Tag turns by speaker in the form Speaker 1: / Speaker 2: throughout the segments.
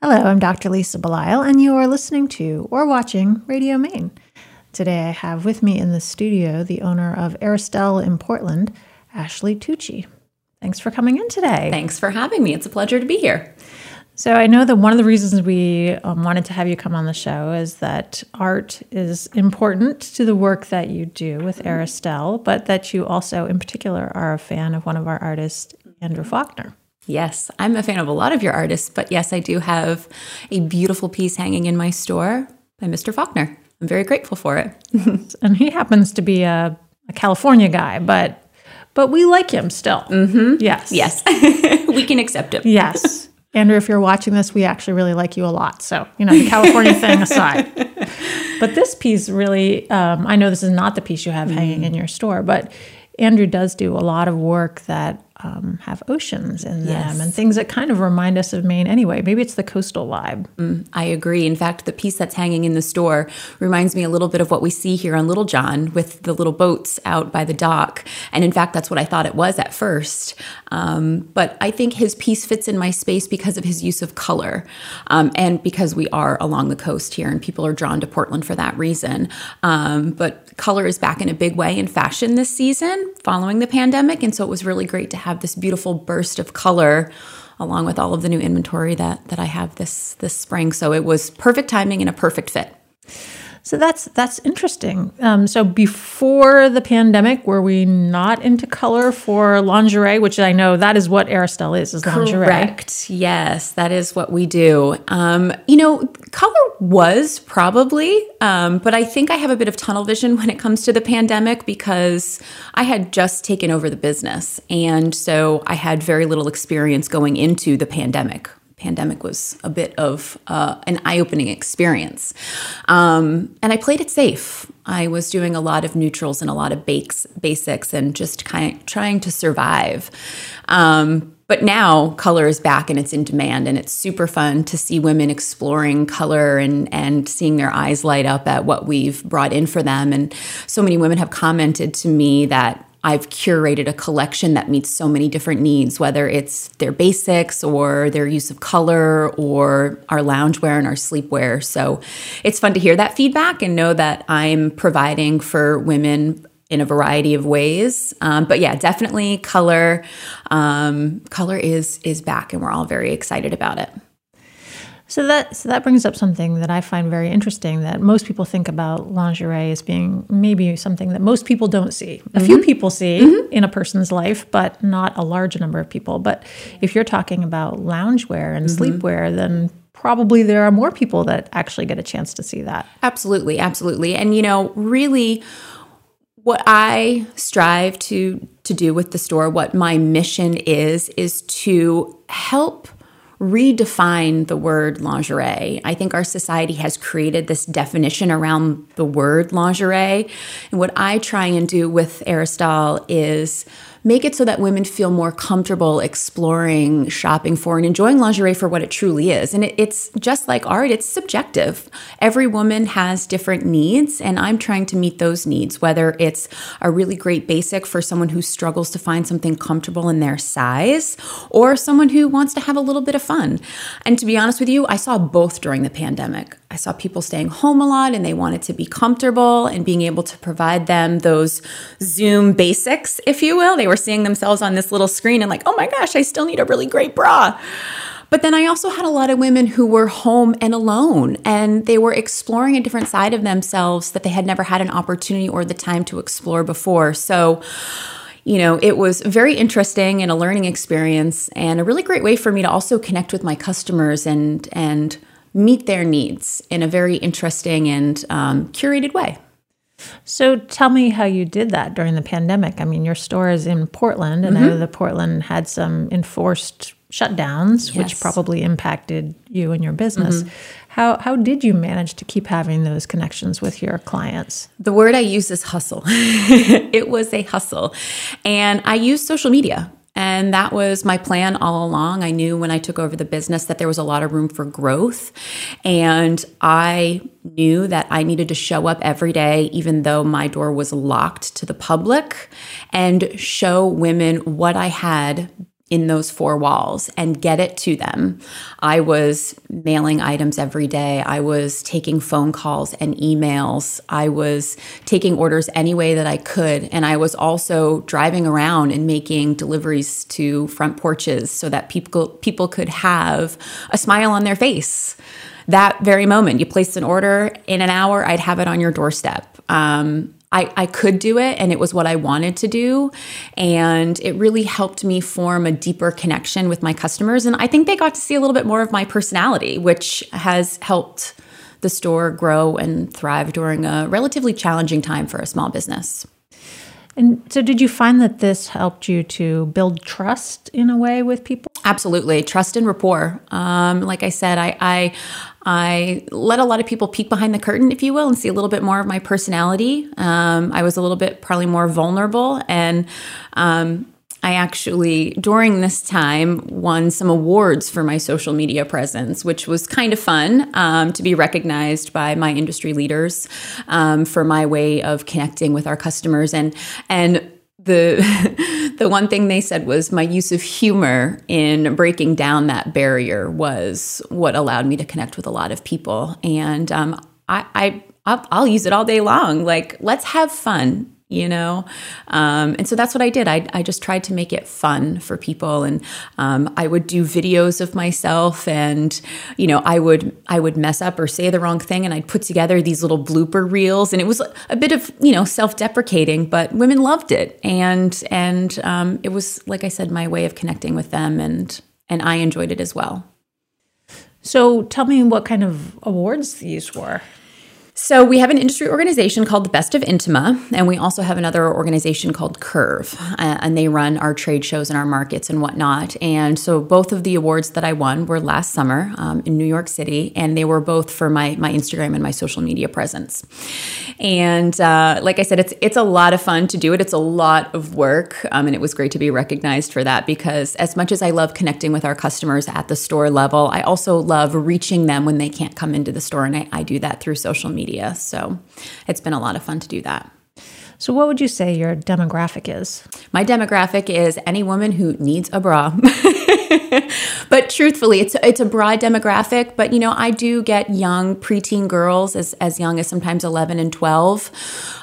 Speaker 1: Hello, I'm Dr. Lisa Belisle, and you are listening to or watching Radio Maine. Today I have with me in the studio the owner of Aristelle in Portland, Ashley Tucci. Thanks for coming in today.
Speaker 2: Thanks for having me. It's a pleasure to be here.
Speaker 1: So, I know that one of the reasons we um, wanted to have you come on the show is that art is important to the work that you do with Aristelle, but that you also, in particular, are a fan of one of our artists, Andrew Faulkner.
Speaker 2: Yes, I'm a fan of a lot of your artists, but yes, I do have a beautiful piece hanging in my store by Mr. Faulkner. I'm very grateful for it.
Speaker 1: and he happens to be a, a California guy, but but we like him still.
Speaker 2: Mm-hmm.
Speaker 1: Yes.
Speaker 2: Yes. we can accept him.
Speaker 1: Yes. Andrew, if you're watching this, we actually really like you a lot. So, you know, the California thing aside. But this piece really, um, I know this is not the piece you have mm. hanging in your store, but Andrew does do a lot of work that um, have oceans in them yes. and things that kind of remind us of Maine anyway. Maybe it's the coastal vibe.
Speaker 2: Mm, I agree. In fact, the piece that's hanging in the store reminds me a little bit of what we see here on Little John with the little boats out by the dock. And in fact, that's what I thought it was at first. Um, but I think his piece fits in my space because of his use of color um, and because we are along the coast here and people are drawn to Portland for that reason. Um, but color is back in a big way in fashion this season following the pandemic. And so it was really great to have have this beautiful burst of color along with all of the new inventory that that I have this this spring. So it was perfect timing and a perfect fit.
Speaker 1: So that's that's interesting. Um, so before the pandemic, were we not into color for lingerie? Which I know that is what Aristelle is, is lingerie.
Speaker 2: Correct. Yes, that is what we do. Um, you know, color was probably, um, but I think I have a bit of tunnel vision when it comes to the pandemic because I had just taken over the business, and so I had very little experience going into the pandemic pandemic was a bit of uh, an eye-opening experience. Um, and i played it safe. I was doing a lot of neutrals and a lot of bakes, basics and just kind of trying to survive. Um, but now color is back and it's in demand and it's super fun to see women exploring color and and seeing their eyes light up at what we've brought in for them. And so many women have commented to me that I've curated a collection that meets so many different needs, whether it's their basics or their use of color or our loungewear and our sleepwear. So it's fun to hear that feedback and know that I'm providing for women in a variety of ways. Um, but yeah, definitely color. Um, color is is back, and we're all very excited about it.
Speaker 1: So that so that brings up something that I find very interesting that most people think about lingerie as being maybe something that most people don't see. A mm-hmm. few people see mm-hmm. in a person's life, but not a large number of people. But if you're talking about loungewear and mm-hmm. sleepwear, then probably there are more people that actually get a chance to see that.
Speaker 2: Absolutely, absolutely. And you know, really what I strive to to do with the store, what my mission is is to help redefine the word lingerie. I think our society has created this definition around the word lingerie. And what I try and do with Aristelle is make it so that women feel more comfortable exploring, shopping for, and enjoying lingerie for what it truly is. And it, it's just like art, it's subjective. Every woman has different needs, and I'm trying to meet those needs, whether it's a really great basic for someone who struggles to find something comfortable in their size, or someone who wants to have a little bit of fun. And to be honest with you, I saw both during the pandemic. I saw people staying home a lot and they wanted to be comfortable and being able to provide them those Zoom basics, if you will. They were seeing themselves on this little screen and like, oh my gosh, I still need a really great bra. But then I also had a lot of women who were home and alone and they were exploring a different side of themselves that they had never had an opportunity or the time to explore before. So, you know, it was very interesting and a learning experience and a really great way for me to also connect with my customers and and meet their needs in a very interesting and um, curated way.
Speaker 1: So tell me how you did that during the pandemic. I mean, your store is in Portland, and mm-hmm. I know that Portland had some enforced shutdowns, yes. which probably impacted you and your business. Mm-hmm. How, how did you manage to keep having those connections with your clients?
Speaker 2: The word I use is hustle. it was a hustle. And I used social media. And that was my plan all along. I knew when I took over the business that there was a lot of room for growth. And I knew that I needed to show up every day, even though my door was locked to the public, and show women what I had in those four walls and get it to them. I was mailing items every day. I was taking phone calls and emails. I was taking orders any way that I could. And I was also driving around and making deliveries to front porches so that people, people could have a smile on their face. That very moment, you placed an order in an hour, I'd have it on your doorstep. Um, I, I could do it and it was what I wanted to do. And it really helped me form a deeper connection with my customers. And I think they got to see a little bit more of my personality, which has helped the store grow and thrive during a relatively challenging time for a small business.
Speaker 1: And so, did you find that this helped you to build trust in a way with people?
Speaker 2: Absolutely, trust and rapport. Um, like I said, I, I I let a lot of people peek behind the curtain, if you will, and see a little bit more of my personality. Um, I was a little bit probably more vulnerable, and um, I actually, during this time, won some awards for my social media presence, which was kind of fun um, to be recognized by my industry leaders um, for my way of connecting with our customers and and the the one thing they said was my use of humor in breaking down that barrier was what allowed me to connect with a lot of people. And um, I, I I'll, I'll use it all day long. Like let's have fun you know? Um, and so that's what i did. I, I just tried to make it fun for people. And um, i would do videos of myself and you know i would i would mess up or say the wrong thing and i'd put together these little blooper reels. And it was a bit of you know self-deprecating but women loved it. And and um, it was like i said my way of connecting with them and and i enjoyed it as well.
Speaker 1: So tell me what kind of awards these were
Speaker 2: so we have an industry organization called the Best of Intima, and we also have another organization called Curve, uh, and they run our trade shows and our markets and whatnot. And so both of the awards that I won were last summer um, in New York City, and they were both for my my Instagram and my social media presence. And uh, like I said, it's it's a lot of fun to do it. It's a lot of work, um, and it was great to be recognized for that because as much as I love connecting with our customers at the store level, I also love reaching them when they can't come into the store, and I, I do that through social media media. So it's been a lot of fun to do that.
Speaker 1: So, what would you say your demographic is?
Speaker 2: My demographic is any woman who needs a bra. but truthfully, it's it's a broad demographic. But you know, I do get young preteen girls as as young as sometimes eleven and twelve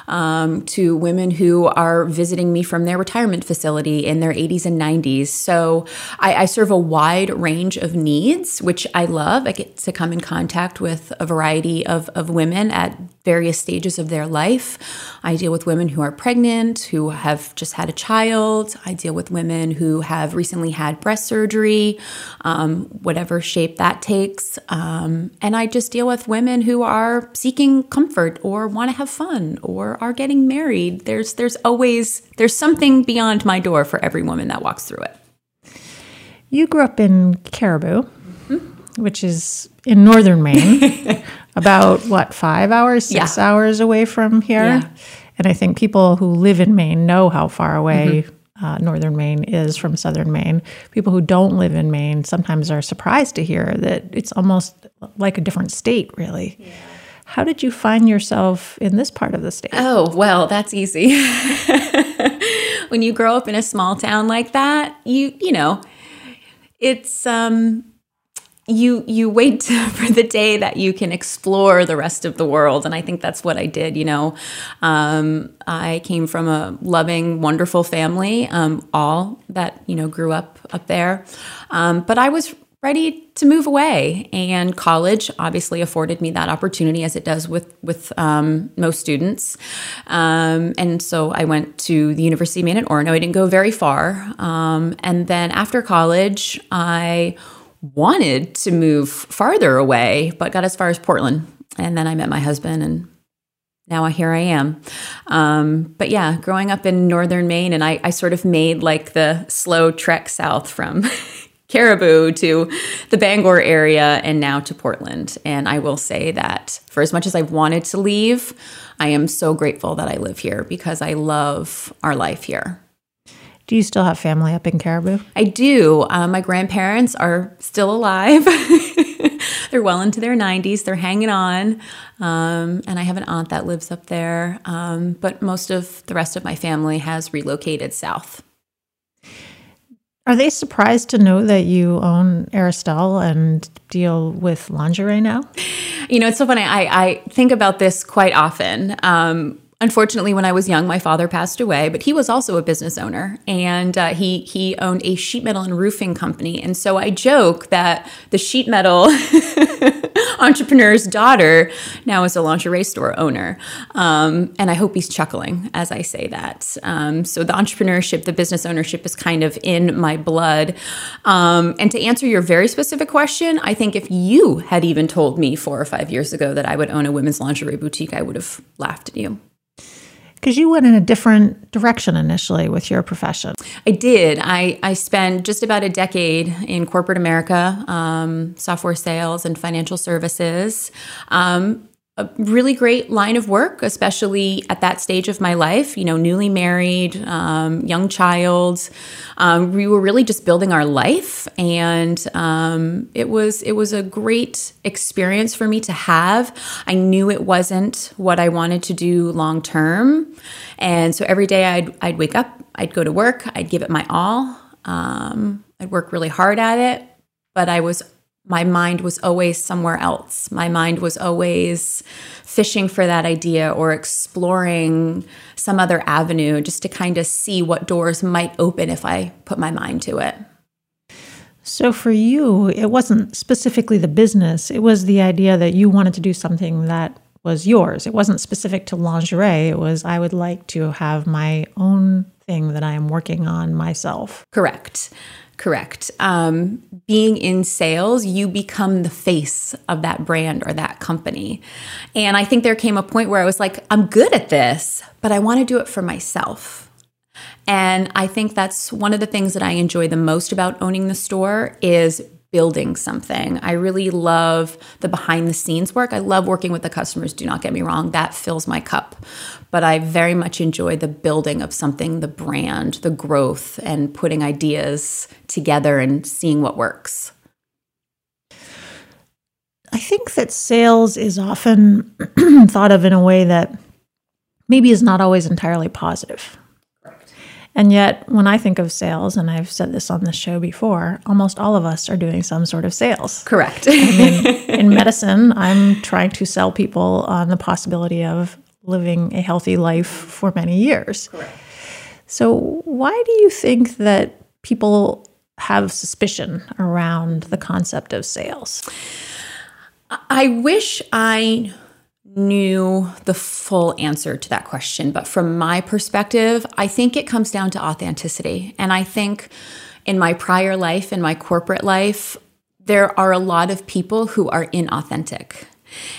Speaker 2: um, to women who are visiting me from their retirement facility in their 80s and 90s. So I, I serve a wide range of needs, which I love. I get to come in contact with a variety of, of women at various stages of their life. I deal with women who are pregnant, who have just had a child. I deal with women who have recently had breast surgery, um, whatever shape that takes. Um, and I just deal with women who are seeking comfort or want to have fun or are getting married. There's there's always there's something beyond my door for every woman that walks through it.
Speaker 1: You grew up in Caribou, mm-hmm. which is in northern Maine, about what five hours, six yeah. hours away from here. Yeah. And I think people who live in Maine know how far away mm-hmm. Uh, northern Maine is from southern Maine. People who don't live in Maine sometimes are surprised to hear that it's almost like a different state, really. Yeah. How did you find yourself in this part of the state?
Speaker 2: Oh, well, that's easy. when you grow up in a small town like that, you, you know, it's um you you wait for the day that you can explore the rest of the world and i think that's what i did you know um, i came from a loving wonderful family um, all that you know grew up up there um, but i was ready to move away. And college obviously afforded me that opportunity, as it does with with um, most students. Um, and so I went to the University of Maine at Orono. I didn't go very far. Um, and then after college, I wanted to move farther away, but got as far as Portland. And then I met my husband and now here I am. Um, but yeah, growing up in northern Maine, and I, I, sort of made like the slow trek south from Caribou to the Bangor area and now to Portland. And I will say that for as much as I've wanted to leave, I am so grateful that I live here because I love our life here.
Speaker 1: Do you still have family up in Caribou?
Speaker 2: I do. Um, my grandparents are still alive. They're well into their 90s. They're hanging on. Um, and I have an aunt that lives up there. Um, but most of the rest of my family has relocated south.
Speaker 1: Are they surprised to know that you own Aristelle and deal with lingerie now?
Speaker 2: You know, it's so funny. I, I think about this quite often. Um, Unfortunately, when I was young, my father passed away, but he was also a business owner, and uh, he he owned a sheet metal and roofing company. And so I joke that the sheet metal entrepreneur's daughter now is a lingerie store owner, um, and I hope he's chuckling as I say that. Um, so the entrepreneurship, the business ownership, is kind of in my blood. Um, and to answer your very specific question, I think if you had even told me four or five years ago that I would own a women's lingerie boutique, I would have laughed at you
Speaker 1: because you went in a different direction initially with your profession.
Speaker 2: I did. I, I spent just about a decade in corporate America, um, software sales and financial services. Um, a really great line of work, especially at that stage of my life. You know, newly married, um, young child. Um, we were really just building our life, and um, it was it was a great experience for me to have. I knew it wasn't what I wanted to do long term, and so every day I'd I'd wake up, I'd go to work, I'd give it my all. Um, I'd work really hard at it, but I was my mind was always somewhere else. My mind was always fishing for that idea or exploring some other avenue just to kind of see what doors might open if I put my mind to it.
Speaker 1: So, for you, it wasn't specifically the business, it was the idea that you wanted to do something that was yours. It wasn't specific to lingerie, it was, I would like to have my own thing that I am working on myself.
Speaker 2: Correct. Correct. Um, being in sales, you become the face of that brand or that company. And I think there came a point where I was like, I'm good at this, but I want to do it for myself. And I think that's one of the things that I enjoy the most about owning the store is building something. I really love the behind the scenes work. I love working with the customers, do not get me wrong, that fills my cup. But I very much enjoy the building of something, the brand, the growth, and putting ideas together and seeing what works.
Speaker 1: I think that sales is often thought of in a way that maybe is not always entirely positive. And yet, when I think of sales, and I've said this on the show before, almost all of us are doing some sort of sales.
Speaker 2: Correct.
Speaker 1: I mean, in medicine, I'm trying to sell people on the possibility of living a healthy life for many years. Correct. So, why do you think that people have suspicion around the concept of sales?
Speaker 2: I wish I knew the full answer to that question. But from my perspective, I think it comes down to authenticity. And I think in my prior life, in my corporate life, there are a lot of people who are inauthentic.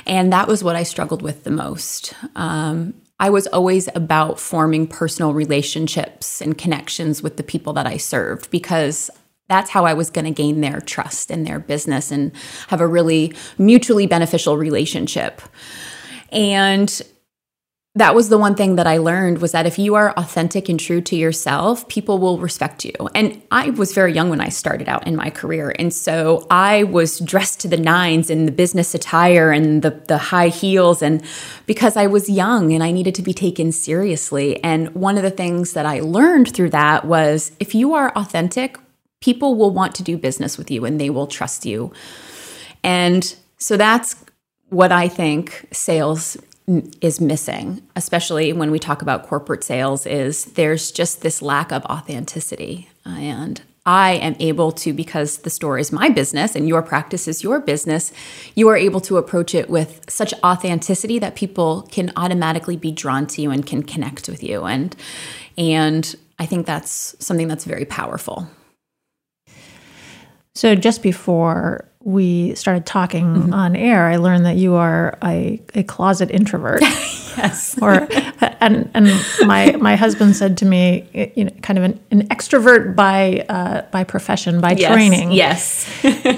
Speaker 2: And that was what I struggled with the most. Um, I was always about forming personal relationships and connections with the people that I served because that's how I was going to gain their trust in their business and have a really mutually beneficial relationship. And that was the one thing that I learned was that if you are authentic and true to yourself, people will respect you. And I was very young when I started out in my career. And so I was dressed to the nines in the business attire and the, the high heels. And because I was young and I needed to be taken seriously. And one of the things that I learned through that was if you are authentic, people will want to do business with you and they will trust you. And so that's what I think sales is missing, especially when we talk about corporate sales, is there's just this lack of authenticity. And I am able to, because the store is my business and your practice is your business, you are able to approach it with such authenticity that people can automatically be drawn to you and can connect with you. And and I think that's something that's very powerful.
Speaker 1: So just before we started talking mm-hmm. on air, I learned that you are a, a closet introvert.
Speaker 2: yes.
Speaker 1: Or and and my my husband said to me, you know, kind of an, an extrovert by uh, by profession, by
Speaker 2: yes.
Speaker 1: training.
Speaker 2: Yes.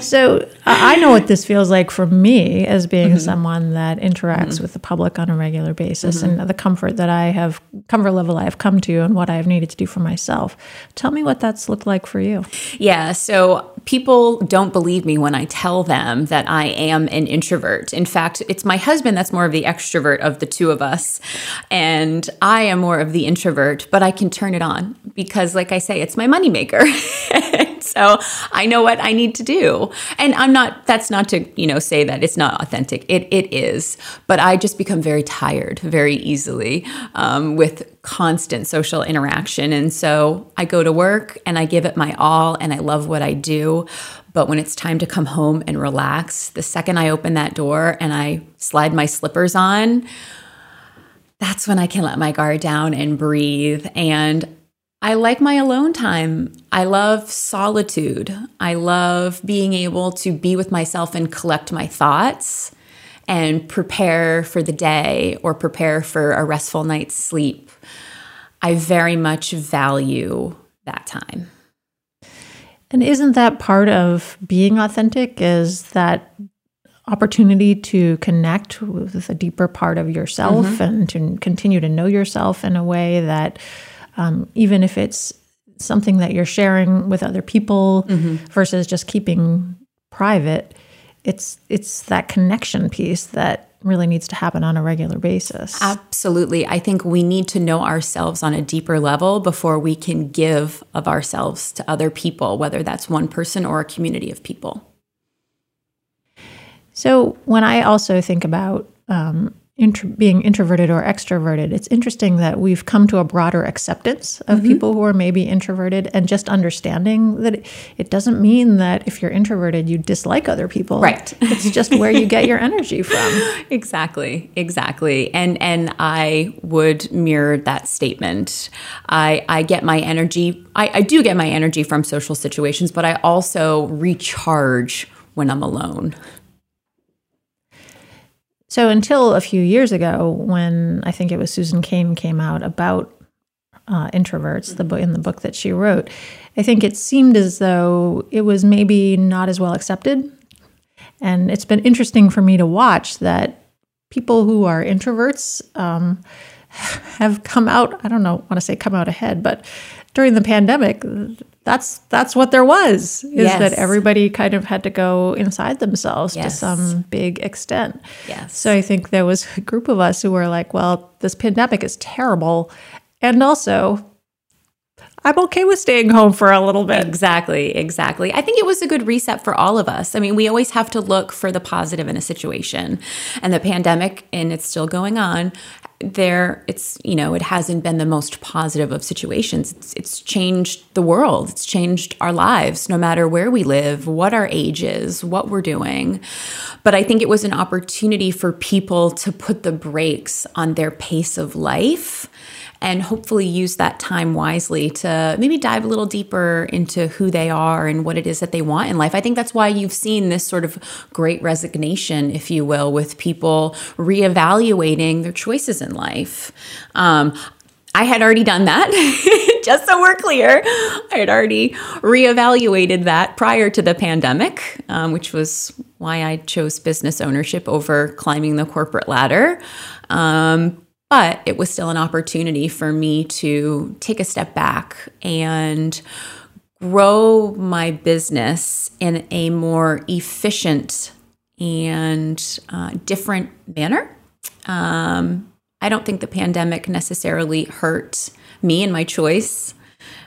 Speaker 1: so I know what this feels like for me as being mm-hmm. someone that interacts mm-hmm. with the public on a regular basis, mm-hmm. and the comfort that I have comfort level I have come to, and what I have needed to do for myself. Tell me what that's looked like for you.
Speaker 2: Yeah. So people don't believe me when I tell them that I am an introvert. In fact, it's my husband that's more of the extrovert of the two of us us. And I am more of the introvert, but I can turn it on because, like I say, it's my moneymaker. so I know what I need to do. And I'm not, that's not to, you know, say that it's not authentic. It, it is. But I just become very tired very easily um, with constant social interaction. And so I go to work and I give it my all and I love what I do. But when it's time to come home and relax, the second I open that door and I slide my slippers on, that's when I can let my guard down and breathe. And I like my alone time. I love solitude. I love being able to be with myself and collect my thoughts and prepare for the day or prepare for a restful night's sleep. I very much value that time.
Speaker 1: And isn't that part of being authentic? Is that opportunity to connect with a deeper part of yourself mm-hmm. and to continue to know yourself in a way that, um, even if it's something that you're sharing with other people mm-hmm. versus just keeping private, it's it's that connection piece that really needs to happen on a regular basis.
Speaker 2: Absolutely. I think we need to know ourselves on a deeper level before we can give of ourselves to other people, whether that's one person or a community of people.
Speaker 1: So, when I also think about um, intro- being introverted or extroverted, it's interesting that we've come to a broader acceptance of mm-hmm. people who are maybe introverted and just understanding that it doesn't mean that if you're introverted, you dislike other people.
Speaker 2: Right.
Speaker 1: it's just where you get your energy from.
Speaker 2: Exactly. Exactly. And and I would mirror that statement. I I get my energy I, I do get my energy from social situations, but I also recharge when I'm alone.
Speaker 1: So until a few years ago, when I think it was Susan Cain came out about uh, introverts, the book in the book that she wrote, I think it seemed as though it was maybe not as well accepted. And it's been interesting for me to watch that people who are introverts um, have come out. I don't know, want to say come out ahead, but during the pandemic, that's that's what there was is yes. that everybody kind of had to go inside themselves yes. to some big extent.
Speaker 2: Yes.
Speaker 1: So I think there was a group of us who were like, well, this pandemic is terrible and also I'm okay with staying home for a little bit.
Speaker 2: Exactly, exactly. I think it was a good reset for all of us. I mean, we always have to look for the positive in a situation. And the pandemic, and it's still going on, there it's you know it hasn't been the most positive of situations. It's, it's changed the world. It's changed our lives no matter where we live what our age is what we're doing. But i think it was an opportunity for people to put the brakes on their pace of life and hopefully use that time wisely to maybe dive a little deeper into who they are and what it is that they want in life. I think that's why you've seen this sort of great resignation, if you will, with people reevaluating their choices in life. Um, I had already done that, just so we're clear. I had already reevaluated that prior to the pandemic, um, which was why I chose business ownership over climbing the corporate ladder. Um, but it was still an opportunity for me to take a step back and grow my business in a more efficient and uh, different manner. Um, I don't think the pandemic necessarily hurt me and my choice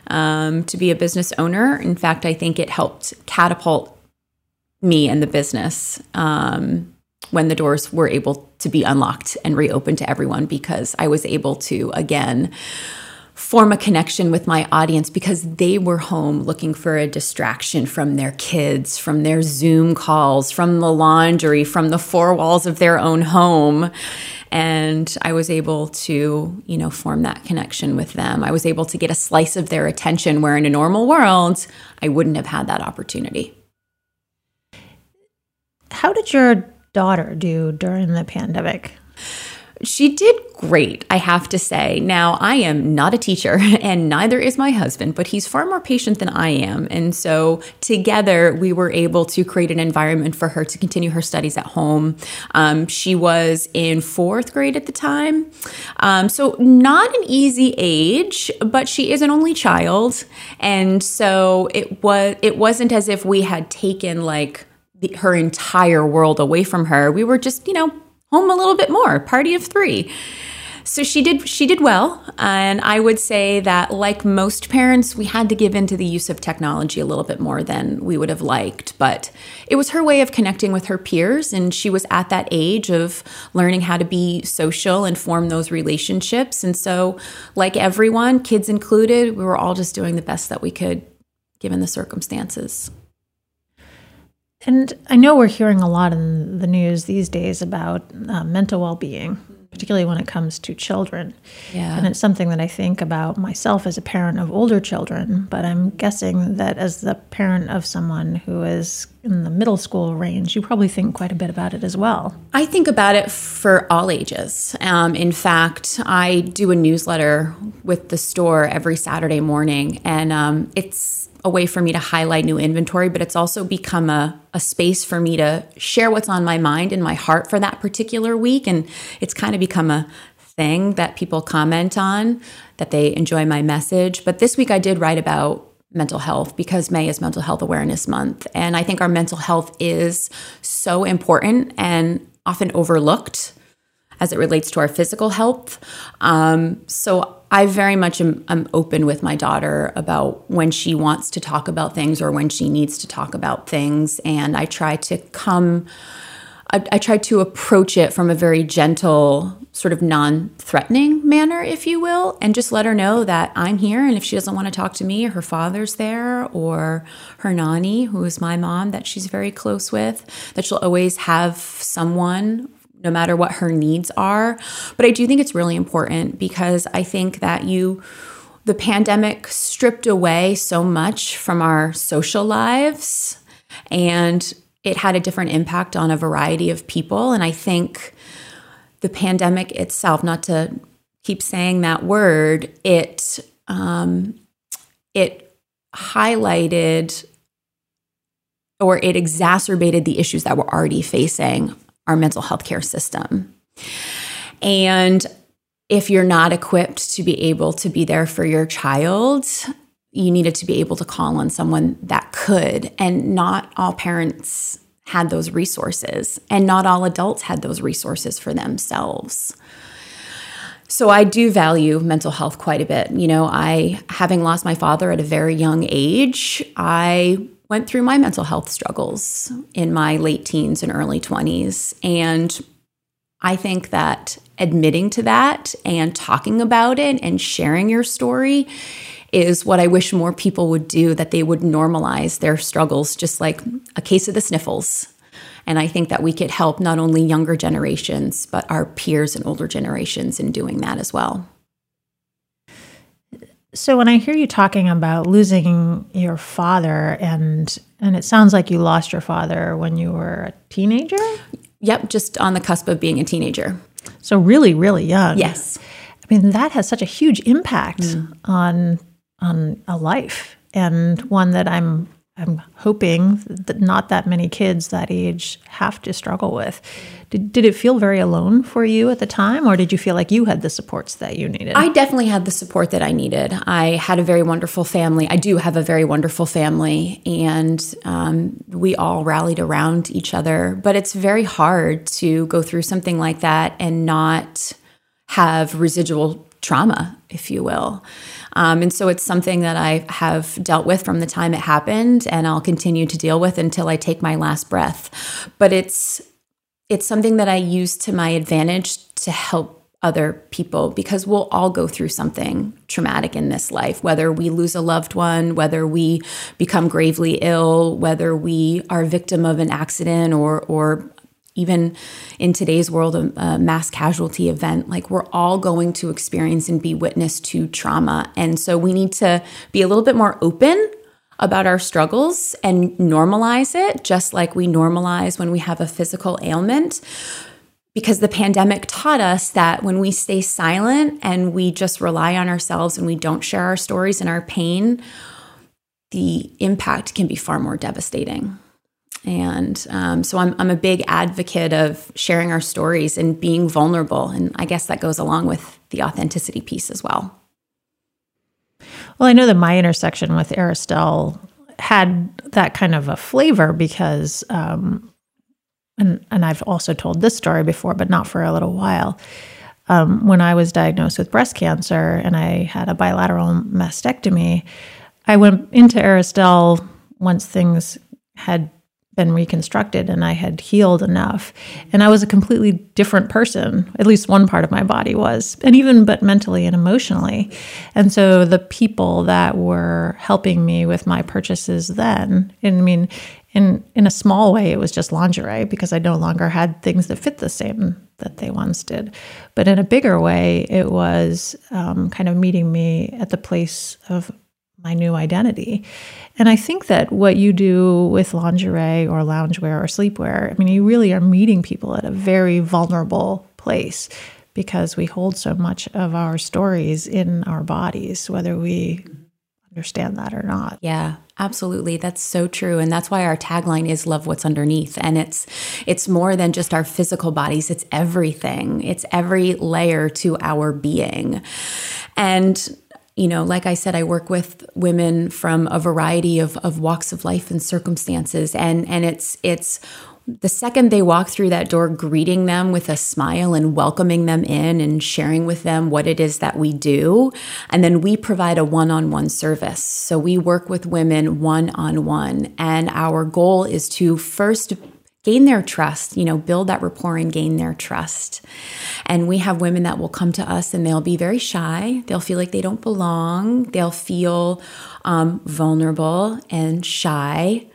Speaker 2: um, to be a business owner. In fact, I think it helped catapult me and the business. Um, when the doors were able to be unlocked and reopened to everyone because I was able to, again, form a connection with my audience because they were home looking for a distraction from their kids, from their Zoom calls, from the laundry, from the four walls of their own home. And I was able to, you know, form that connection with them. I was able to get a slice of their attention where in a normal world, I wouldn't have had that opportunity.
Speaker 1: How did your daughter do during the pandemic?
Speaker 2: She did great, I have to say. Now, I am not a teacher, and neither is my husband, but he's far more patient than I am. And so, together, we were able to create an environment for her to continue her studies at home. Um, she was in fourth grade at the time. Um, so, not an easy age, but she is an only child. And so, it was, it wasn't as if we had taken like, the, her entire world away from her. We were just, you know, home a little bit more, party of three. So she did she did well, and I would say that like most parents, we had to give in to the use of technology a little bit more than we would have liked, but it was her way of connecting with her peers and she was at that age of learning how to be social and form those relationships. And so like everyone, kids included, we were all just doing the best that we could given the circumstances.
Speaker 1: And I know we're hearing a lot in the news these days about uh, mental well being particularly when it comes to children.
Speaker 2: Yeah.
Speaker 1: And it's something that I think about myself as a parent of older children, but I'm guessing that as the parent of someone who is in the middle school range, you probably think quite a bit about it as well.
Speaker 2: I think about it for all ages. Um, in fact, I do a newsletter with the store every Saturday morning, and um, it's a way for me to highlight new inventory, but it's also become a, a space for me to share what's on my mind and my heart for that particular week. And it's kind of become a thing that people comment on, that they enjoy my message. But this week I did write about mental health because May is Mental Health Awareness Month. And I think our mental health is so important and often overlooked as it relates to our physical health. Um, so I very much am, am, open with my daughter about when she wants to talk about things or when she needs to talk about things. And I try to come, I, I try to approach it from a very gentle, sort of non threatening manner, if you will, and just let her know that I'm here. And if she doesn't want to talk to me, her father's there, or her nanny, who is my mom, that she's very close with, that she'll always have someone no matter what her needs are. But I do think it's really important because I think that you, the pandemic stripped away so much from our social lives and it had a different impact on a variety of people. And I think the pandemic itself, not to keep saying that word, it, um, it highlighted or it exacerbated the issues that we're already facing our mental health care system. And if you're not equipped to be able to be there for your child, you needed to be able to call on someone that could. And not all parents had those resources, and not all adults had those resources for themselves. So I do value mental health quite a bit. You know, I having lost my father at a very young age, I went through my mental health struggles in my late teens and early 20s. And I think that admitting to that and talking about it and sharing your story is what I wish more people would do, that they would normalize their struggles, just like a case of the sniffles. And I think that we could help not only younger generations, but our peers and older generations in doing that as well.
Speaker 1: So when I hear you talking about losing your father and and it sounds like you lost your father when you were a teenager?
Speaker 2: Yep, just on the cusp of being a teenager.
Speaker 1: So really really young.
Speaker 2: Yes.
Speaker 1: I mean that has such a huge impact mm. on on a life and one that I'm I'm hoping that not that many kids that age have to struggle with. Did, did it feel very alone for you at the time, or did you feel like you had the supports that you needed?
Speaker 2: I definitely had the support that I needed. I had a very wonderful family. I do have a very wonderful family, and um, we all rallied around each other. But it's very hard to go through something like that and not have residual trauma, if you will. Um, and so it's something that I have dealt with from the time it happened, and I'll continue to deal with until I take my last breath. But it's it's something that I use to my advantage to help other people because we'll all go through something traumatic in this life, whether we lose a loved one, whether we become gravely ill, whether we are victim of an accident or or even in today's world, a, a, mass casualty event, like we're all going to experience and be witness to trauma. And so we need to be a little bit more open about our struggles and normalize it, just like we normalize when we have a physical ailment. Because the pandemic taught us that when we stay silent and we just rely on ourselves and we don't share our stories and our pain, the impact can be far more devastating. And um, so I'm, I'm a big advocate of sharing our stories and being vulnerable. And I guess that goes along with the authenticity piece as well.
Speaker 1: Well, I know that my intersection with Aristelle had that kind of a flavor because, um, and, and I've also told this story before, but not for a little while. um, when I was diagnosed with breast cancer and I had a bilateral mastectomy, I went into Aristelle once things had been reconstructed and I had healed enough. And I was a completely different person, at least one part of my body was, and even but mentally and emotionally. And so the people that were helping me with my purchases then, and I mean, in in a small way, it was just lingerie because I no longer had things that fit the same that they once did. But in a bigger way, it was um, kind of meeting me at the place of my new identity. And I think that what you do with lingerie or loungewear or sleepwear, I mean, you really are meeting people at a very vulnerable place because we hold so much of our stories in our bodies, whether we understand that or not.
Speaker 2: Yeah, absolutely. That's so true. And that's why our tagline is love what's underneath. And it's it's more than just our physical bodies, it's everything. It's every layer to our being. And you know, like I said, I work with women from a variety of, of walks of life and circumstances. And and it's it's the second they walk through that door, greeting them with a smile and welcoming them in and sharing with them what it is that we do. And then we provide a one on one service. So we work with women one on one. And our goal is to first gain their trust, you know, build that rapport and gain their trust. And we have women that will come to us and they'll be very shy. They'll feel like they don't belong. They'll feel um, vulnerable and shy.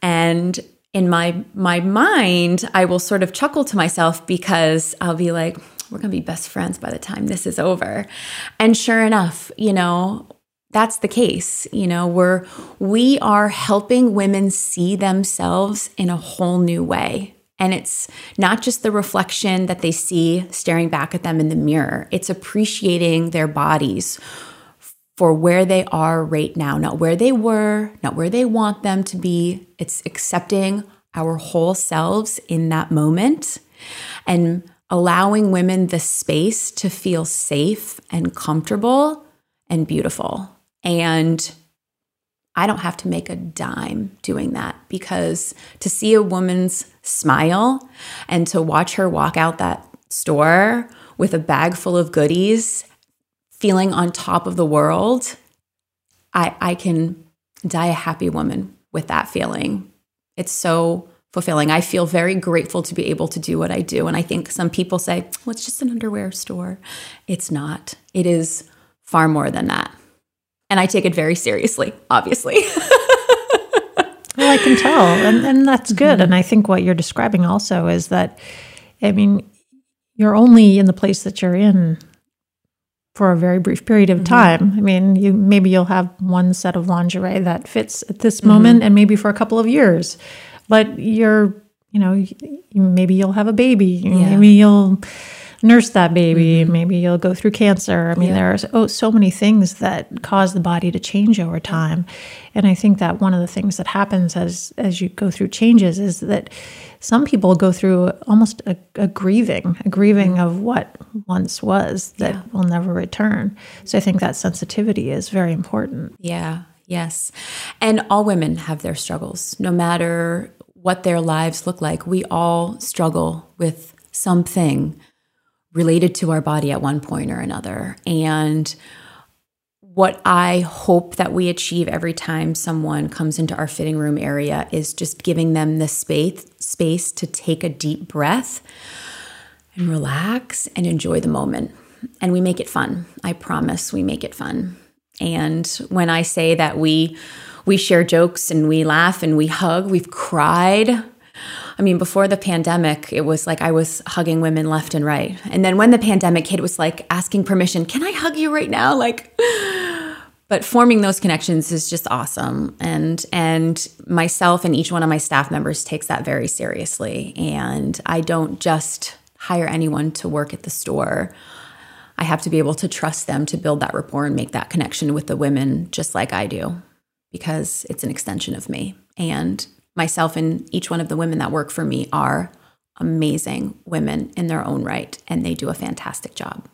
Speaker 2: And in my my mind, I will sort of chuckle to myself because I'll be like, we're going to be best friends by the time this is over. And sure enough, you know, that's the case. You know, we're we are helping women see themselves in a whole new way. And it's not just the reflection that they see staring back at them in the mirror. It's appreciating their bodies for where they are right now, not where they were, not where they want them to be. It's accepting our whole selves in that moment and allowing women the space to feel safe and comfortable and beautiful. And I don't have to make a dime doing that because to see a woman's smile and to watch her walk out that store with a bag full of goodies feeling on top of the world, I, I can die a happy woman with that feeling. It's so fulfilling. I feel very grateful to be able to do what I do. And I think some people say, well, it's just an underwear store. It's not, it is far more than that. And I take it very seriously, obviously.
Speaker 1: well, I can tell. And, and that's good. Mm-hmm. And I think what you're describing also is that, I mean, you're only in the place that you're in for a very brief period of mm-hmm. time. I mean, you maybe you'll have one set of lingerie that fits at this mm-hmm. moment and maybe for a couple of years. But you're, you know, maybe you'll have a baby. Yeah. Maybe you'll nurse that baby. Mm-hmm. Maybe you'll go through cancer. I mean, yeah. there are oh, so many things that cause the body to change over time. And I think that one of the things that happens as as you go through changes is that some people go through almost a, a grieving, a grieving mm-hmm. of what once was that yeah. will never return. So I think that sensitivity is very important.
Speaker 2: Yeah. Yes. And all women have their struggles, no matter what their lives look like. We all struggle with something related to our body at one point or another. And what I hope that we achieve every time someone comes into our fitting room area is just giving them the space space to take a deep breath and relax and enjoy the moment. And we make it fun. I promise we make it fun. And when I say that we we share jokes and we laugh and we hug, we've cried I mean, before the pandemic, it was like I was hugging women left and right. And then when the pandemic hit, it was like asking permission, can I hug you right now? Like, but forming those connections is just awesome. And, and myself and each one of my staff members takes that very seriously. And I don't just hire anyone to work at the store. I have to be able to trust them to build that rapport and make that connection with the women just like I do because it's an extension of me. And myself and each one of the women that work for me are amazing women in their own right, and they do a fantastic job.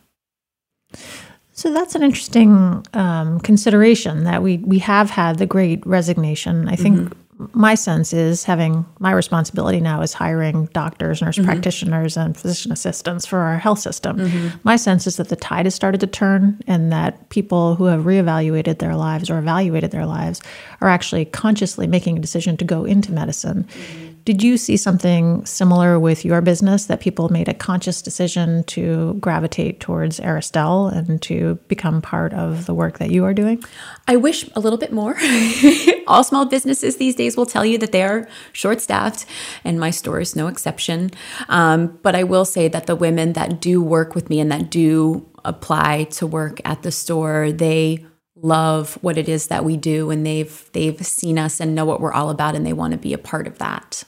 Speaker 1: So that's an interesting um, consideration that we we have had the Great Resignation. I think mm-hmm. My sense is having my responsibility now is hiring doctors, nurse mm-hmm. practitioners, and physician assistants for our health system. Mm-hmm. My sense is that the tide has started to turn and that people who have reevaluated their lives or evaluated their lives are actually consciously making a decision to go into medicine. Mm-hmm. Did you see something similar with your business that people made a conscious decision to gravitate towards Aristelle and to become part of the work that you are doing?
Speaker 2: I wish a little bit more. All small businesses these days will tell you that they are short staffed, and my store is no exception. Um, but I will say that the women that do work with me and that do apply to work at the store, they love what it is that we do and they've they've seen us and know what we're all about and they want to be a part of that.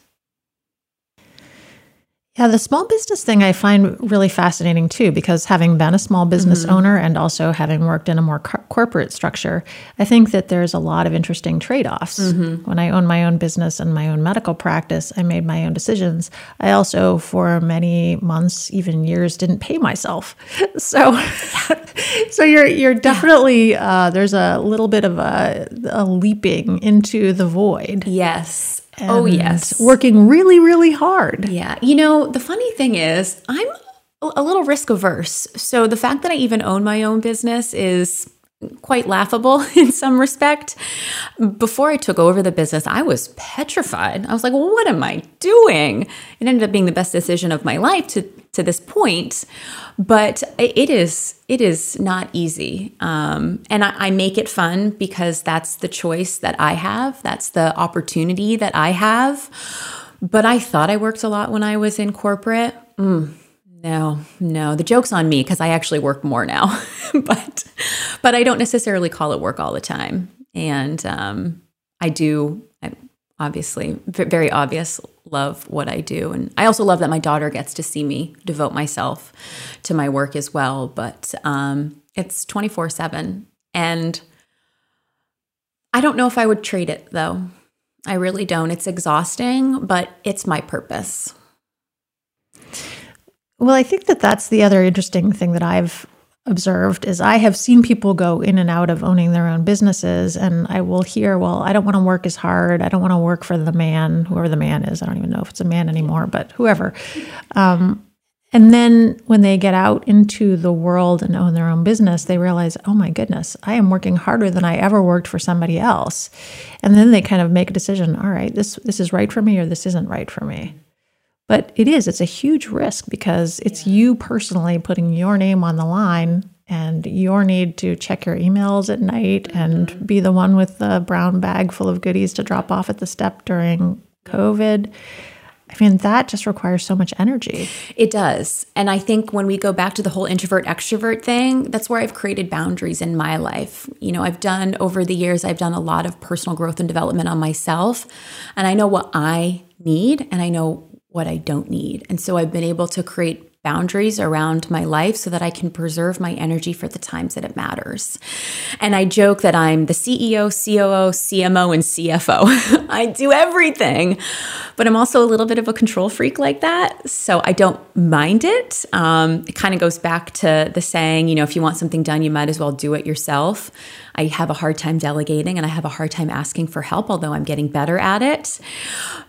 Speaker 1: Yeah, the small business thing I find really fascinating too, because having been a small business mm-hmm. owner and also having worked in a more co- corporate structure, I think that there's a lot of interesting trade offs. Mm-hmm. When I owned my own business and my own medical practice, I made my own decisions. I also, for many months, even years, didn't pay myself. So, so you're you're definitely uh, there's a little bit of a, a leaping into the void.
Speaker 2: Yes oh, yes.
Speaker 1: Working really, really hard.
Speaker 2: Yeah. You know, the funny thing is, I'm a little risk averse. So the fact that I even own my own business is quite laughable in some respect. Before I took over the business, I was petrified. I was like, well, what am I doing? It ended up being the best decision of my life to to this point, but it is it is not easy, um, and I, I, make it fun because that's the choice that I have. That's the opportunity that I have. But I thought I worked a lot when I was in corporate. Mm, no, no, the joke's on me because I actually work more now, but but I don't necessarily call it work all the time, and um, I do. I, obviously very obvious love what I do. And I also love that my daughter gets to see me devote myself to my work as well. But um, it's 24 7. And I don't know if I would trade it though. I really don't. It's exhausting, but it's my purpose.
Speaker 1: Well, I think that that's the other interesting thing that I've observed is I have seen people go in and out of owning their own businesses, and I will hear, well, I don't want to work as hard. I don't want to work for the man, whoever the man is. I don't even know if it's a man anymore, but whoever. Um, and then when they get out into the world and own their own business, they realize, oh my goodness, I am working harder than I ever worked for somebody else. And then they kind of make a decision, all right, this this is right for me or this isn't right for me. But it is, it's a huge risk because it's you personally putting your name on the line and your need to check your emails at night mm-hmm. and be the one with the brown bag full of goodies to drop off at the step during COVID. I mean, that just requires so much energy.
Speaker 2: It does. And I think when we go back to the whole introvert extrovert thing, that's where I've created boundaries in my life. You know, I've done over the years, I've done a lot of personal growth and development on myself. And I know what I need and I know what I don't need. And so I've been able to create boundaries around my life so that I can preserve my energy for the times that it matters. And I joke that I'm the CEO, COO, CMO, and CFO. I do everything, but I'm also a little bit of a control freak like that. So I don't mind it. Um, it kind of goes back to the saying, you know, if you want something done, you might as well do it yourself. I have a hard time delegating and I have a hard time asking for help, although I'm getting better at it.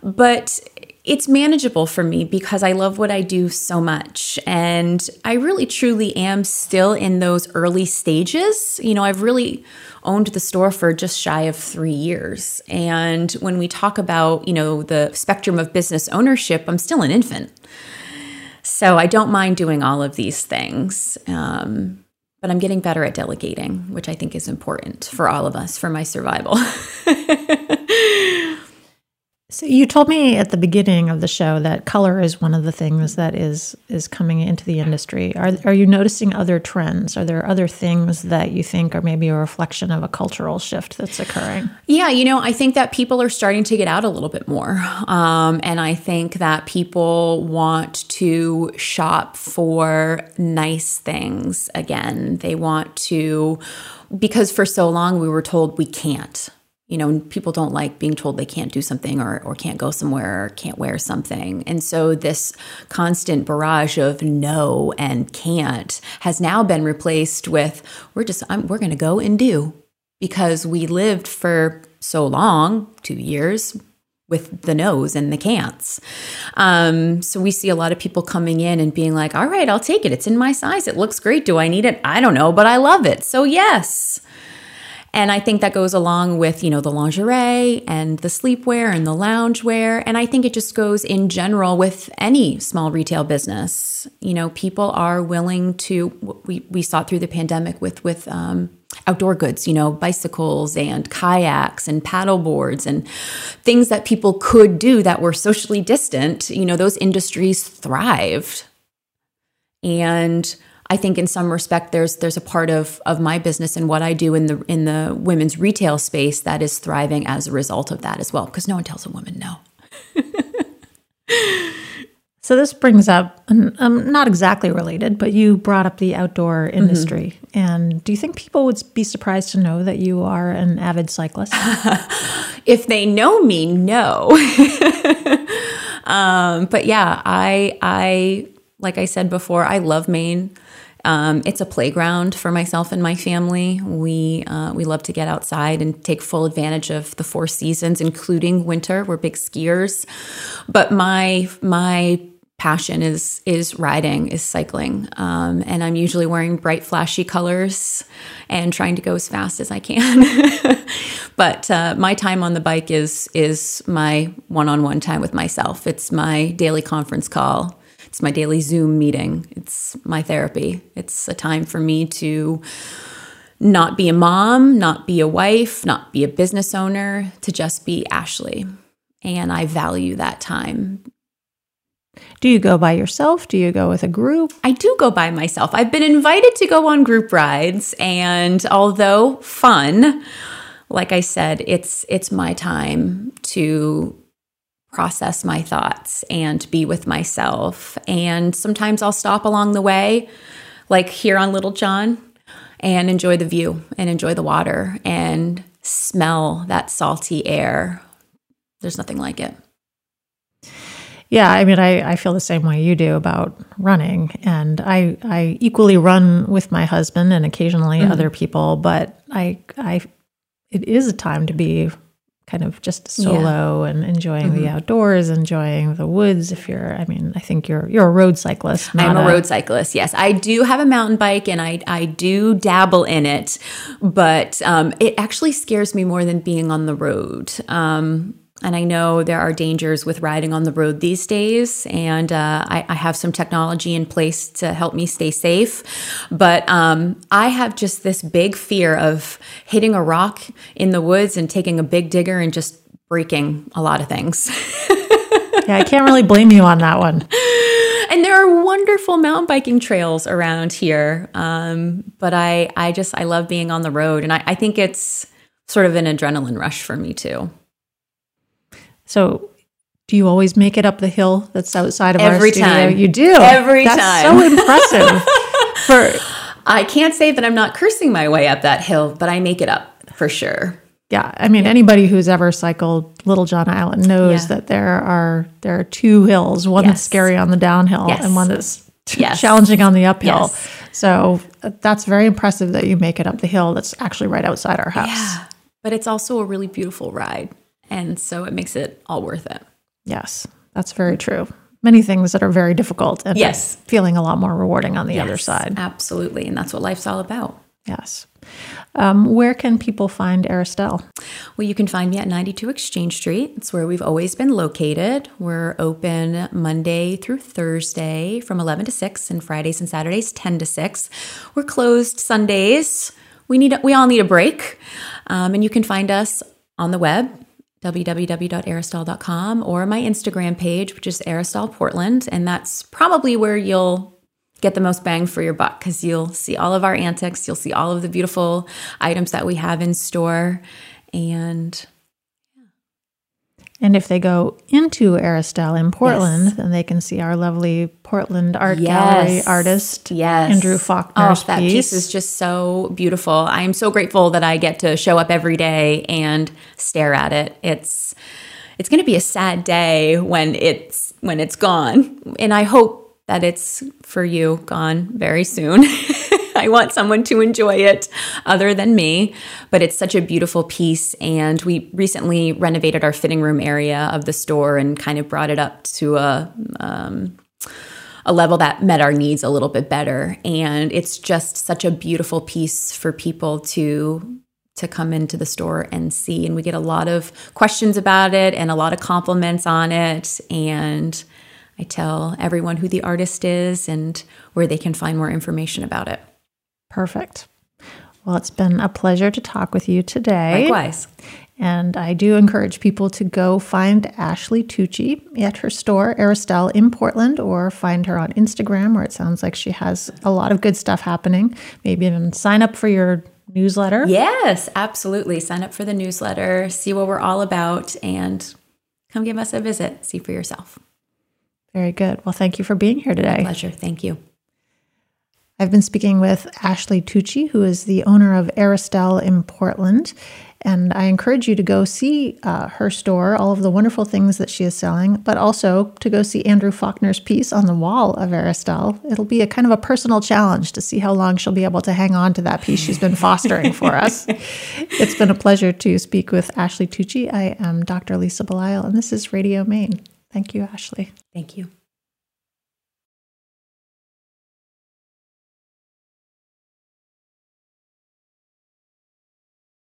Speaker 2: But it's manageable for me because I love what I do so much. And I really truly am still in those early stages. You know, I've really owned the store for just shy of three years. And when we talk about, you know, the spectrum of business ownership, I'm still an infant. So I don't mind doing all of these things. Um, but I'm getting better at delegating, which I think is important for all of us for my survival.
Speaker 1: So you told me at the beginning of the show that color is one of the things that is is coming into the industry. Are are you noticing other trends? Are there other things that you think are maybe a reflection of a cultural shift that's occurring?
Speaker 2: Yeah, you know, I think that people are starting to get out a little bit more, um, and I think that people want to shop for nice things again. They want to because for so long we were told we can't you know, people don't like being told they can't do something or, or can't go somewhere or can't wear something. And so this constant barrage of no and can't has now been replaced with we're just, I'm, we're going to go and do because we lived for so long, two years, with the no's and the can'ts. Um, so we see a lot of people coming in and being like, all right, I'll take it. It's in my size. It looks great. Do I need it? I don't know, but I love it. So yes. And I think that goes along with, you know, the lingerie and the sleepwear and the loungewear. And I think it just goes in general with any small retail business. You know, people are willing to, we, we saw it through the pandemic with, with, um, outdoor goods, you know, bicycles and kayaks and paddle boards and things that people could do that were socially distant, you know, those industries thrived. And I think in some respect there's there's a part of of my business and what I do in the in the women's retail space that is thriving as a result of that as well because no one tells a woman no.
Speaker 1: So this brings up, um, not exactly related, but you brought up the outdoor mm-hmm. industry. Mm-hmm. And do you think people would be surprised to know that you are an avid cyclist?
Speaker 2: if they know me, no. um, but yeah, I, I, like I said before, I love Maine. Um, it's a playground for myself and my family. We uh, we love to get outside and take full advantage of the four seasons, including winter. We're big skiers, but my my passion is is riding is cycling. Um, and i'm usually wearing bright flashy colors and trying to go as fast as i can. But uh, my time on the bike is is my one-on-one time with myself. It's my daily conference call it's my daily zoom meeting it's my therapy it's a time for me to not be a mom not be a wife not be a business owner to just be ashley and i value that time
Speaker 1: do you go by yourself? Do you go with a group?
Speaker 2: I do go by myself. I've been invited to go on group rides and although fun, like I said, it's it's my time to process my thoughts and be with myself. And sometimes I'll stop along the way, like here on Littlejohn, and enjoy the view and enjoy the water and smell that salty air. There's nothing like it.
Speaker 1: Yeah, I mean, I, I feel the same way you do about running, and I I equally run with my husband and occasionally mm-hmm. other people, but I I it is a time to be kind of just solo yeah. and enjoying mm-hmm. the outdoors, enjoying the woods. If you're, I mean, I think you're you're a road cyclist.
Speaker 2: I'm a, a, road cyclist. Yes, I do have a mountain bike, and I I do dabble in it, but um, it actually scares me more than being on the road. Um, and I know there are dangers with riding on the road these days, and uh, I, I, have some technology in place to help me stay safe. But um, I have just this big fear of hitting a rock in the woods and taking a big digger and just breaking a lot of things.
Speaker 1: yeah, I can't really blame you on that one.
Speaker 2: And there are wonderful mountain biking trails around here, um, but I, I just I love being on the road, and I, I think it's sort of an adrenaline rush for me too.
Speaker 1: So do you always make it up the hill that's outside of
Speaker 2: Every
Speaker 1: our studio?
Speaker 2: Every time.
Speaker 1: You do.
Speaker 2: Every
Speaker 1: that's
Speaker 2: time.
Speaker 1: so impressive.
Speaker 2: for I can't say that I'm not cursing my way up that hill, but I make it up for sure.
Speaker 1: Yeah, I mean anybody who's ever cycled Littlejohn Island knows yeah. that there are there are two hills, one yes. that's scary on the downhill yes. and one that's yes. challenging on the uphill. So uh, that's very impressive that you make it up the hill that's actually right outside our house. Yeah.
Speaker 2: But it's also a really beautiful ride. And so it makes it all worth it.
Speaker 1: Yes, that's very true. Many things that are very difficult and yes. feeling a lot more rewarding on the yes, other side.
Speaker 2: Absolutely. And that's what life's all about.
Speaker 1: Yes. Um, where can people find Aristelle?
Speaker 2: Well, you can find me at 92 Exchange Street. It's where we've always been located. We're open Monday through Thursday from 11 to 6 and Fridays and Saturdays 10 to 6. We're closed Sundays. We need we all need a break. Um, and you can find us on the web www.aristelle.com or my Instagram page, which is Aristelle Portland. And that's probably where you'll get the most bang for your buck because you'll see all of our antics, you'll see all of the beautiful items that we have in store. And
Speaker 1: and if they go into Aristelle in Portland, yes. then they can see our lovely Portland Art yes. Gallery artist,
Speaker 2: yes.
Speaker 1: Andrew Faulkner's
Speaker 2: oh, that piece. piece is just so beautiful. I am so grateful that I get to show up every day and stare at it. It's it's going to be a sad day when it's when it's gone, and I hope that it's for you gone very soon. I want someone to enjoy it other than me. But it's such a beautiful piece. And we recently renovated our fitting room area of the store and kind of brought it up to a, um, a level that met our needs a little bit better. And it's just such a beautiful piece for people to to come into the store and see. And we get a lot of questions about it and a lot of compliments on it. And I tell everyone who the artist is and where they can find more information about it.
Speaker 1: Perfect. Well, it's been a pleasure to talk with you today.
Speaker 2: Likewise.
Speaker 1: And I do encourage people to go find Ashley Tucci at her store, Aristelle in Portland, or find her on Instagram, where it sounds like she has a lot of good stuff happening. Maybe even sign up for your newsletter.
Speaker 2: Yes, absolutely. Sign up for the newsletter, see what we're all about, and come give us a visit. See for yourself.
Speaker 1: Very good. Well, thank you for being here today.
Speaker 2: My pleasure. Thank you.
Speaker 1: I've been speaking with Ashley Tucci, who is the owner of Aristelle in Portland. And I encourage you to go see uh, her store, all of the wonderful things that she is selling, but also to go see Andrew Faulkner's piece on the wall of Aristelle. It'll be a kind of a personal challenge to see how long she'll be able to hang on to that piece she's been fostering for us. It's been a pleasure to speak with Ashley Tucci. I am Dr. Lisa Belisle, and this is Radio Maine. Thank you, Ashley.
Speaker 2: Thank you.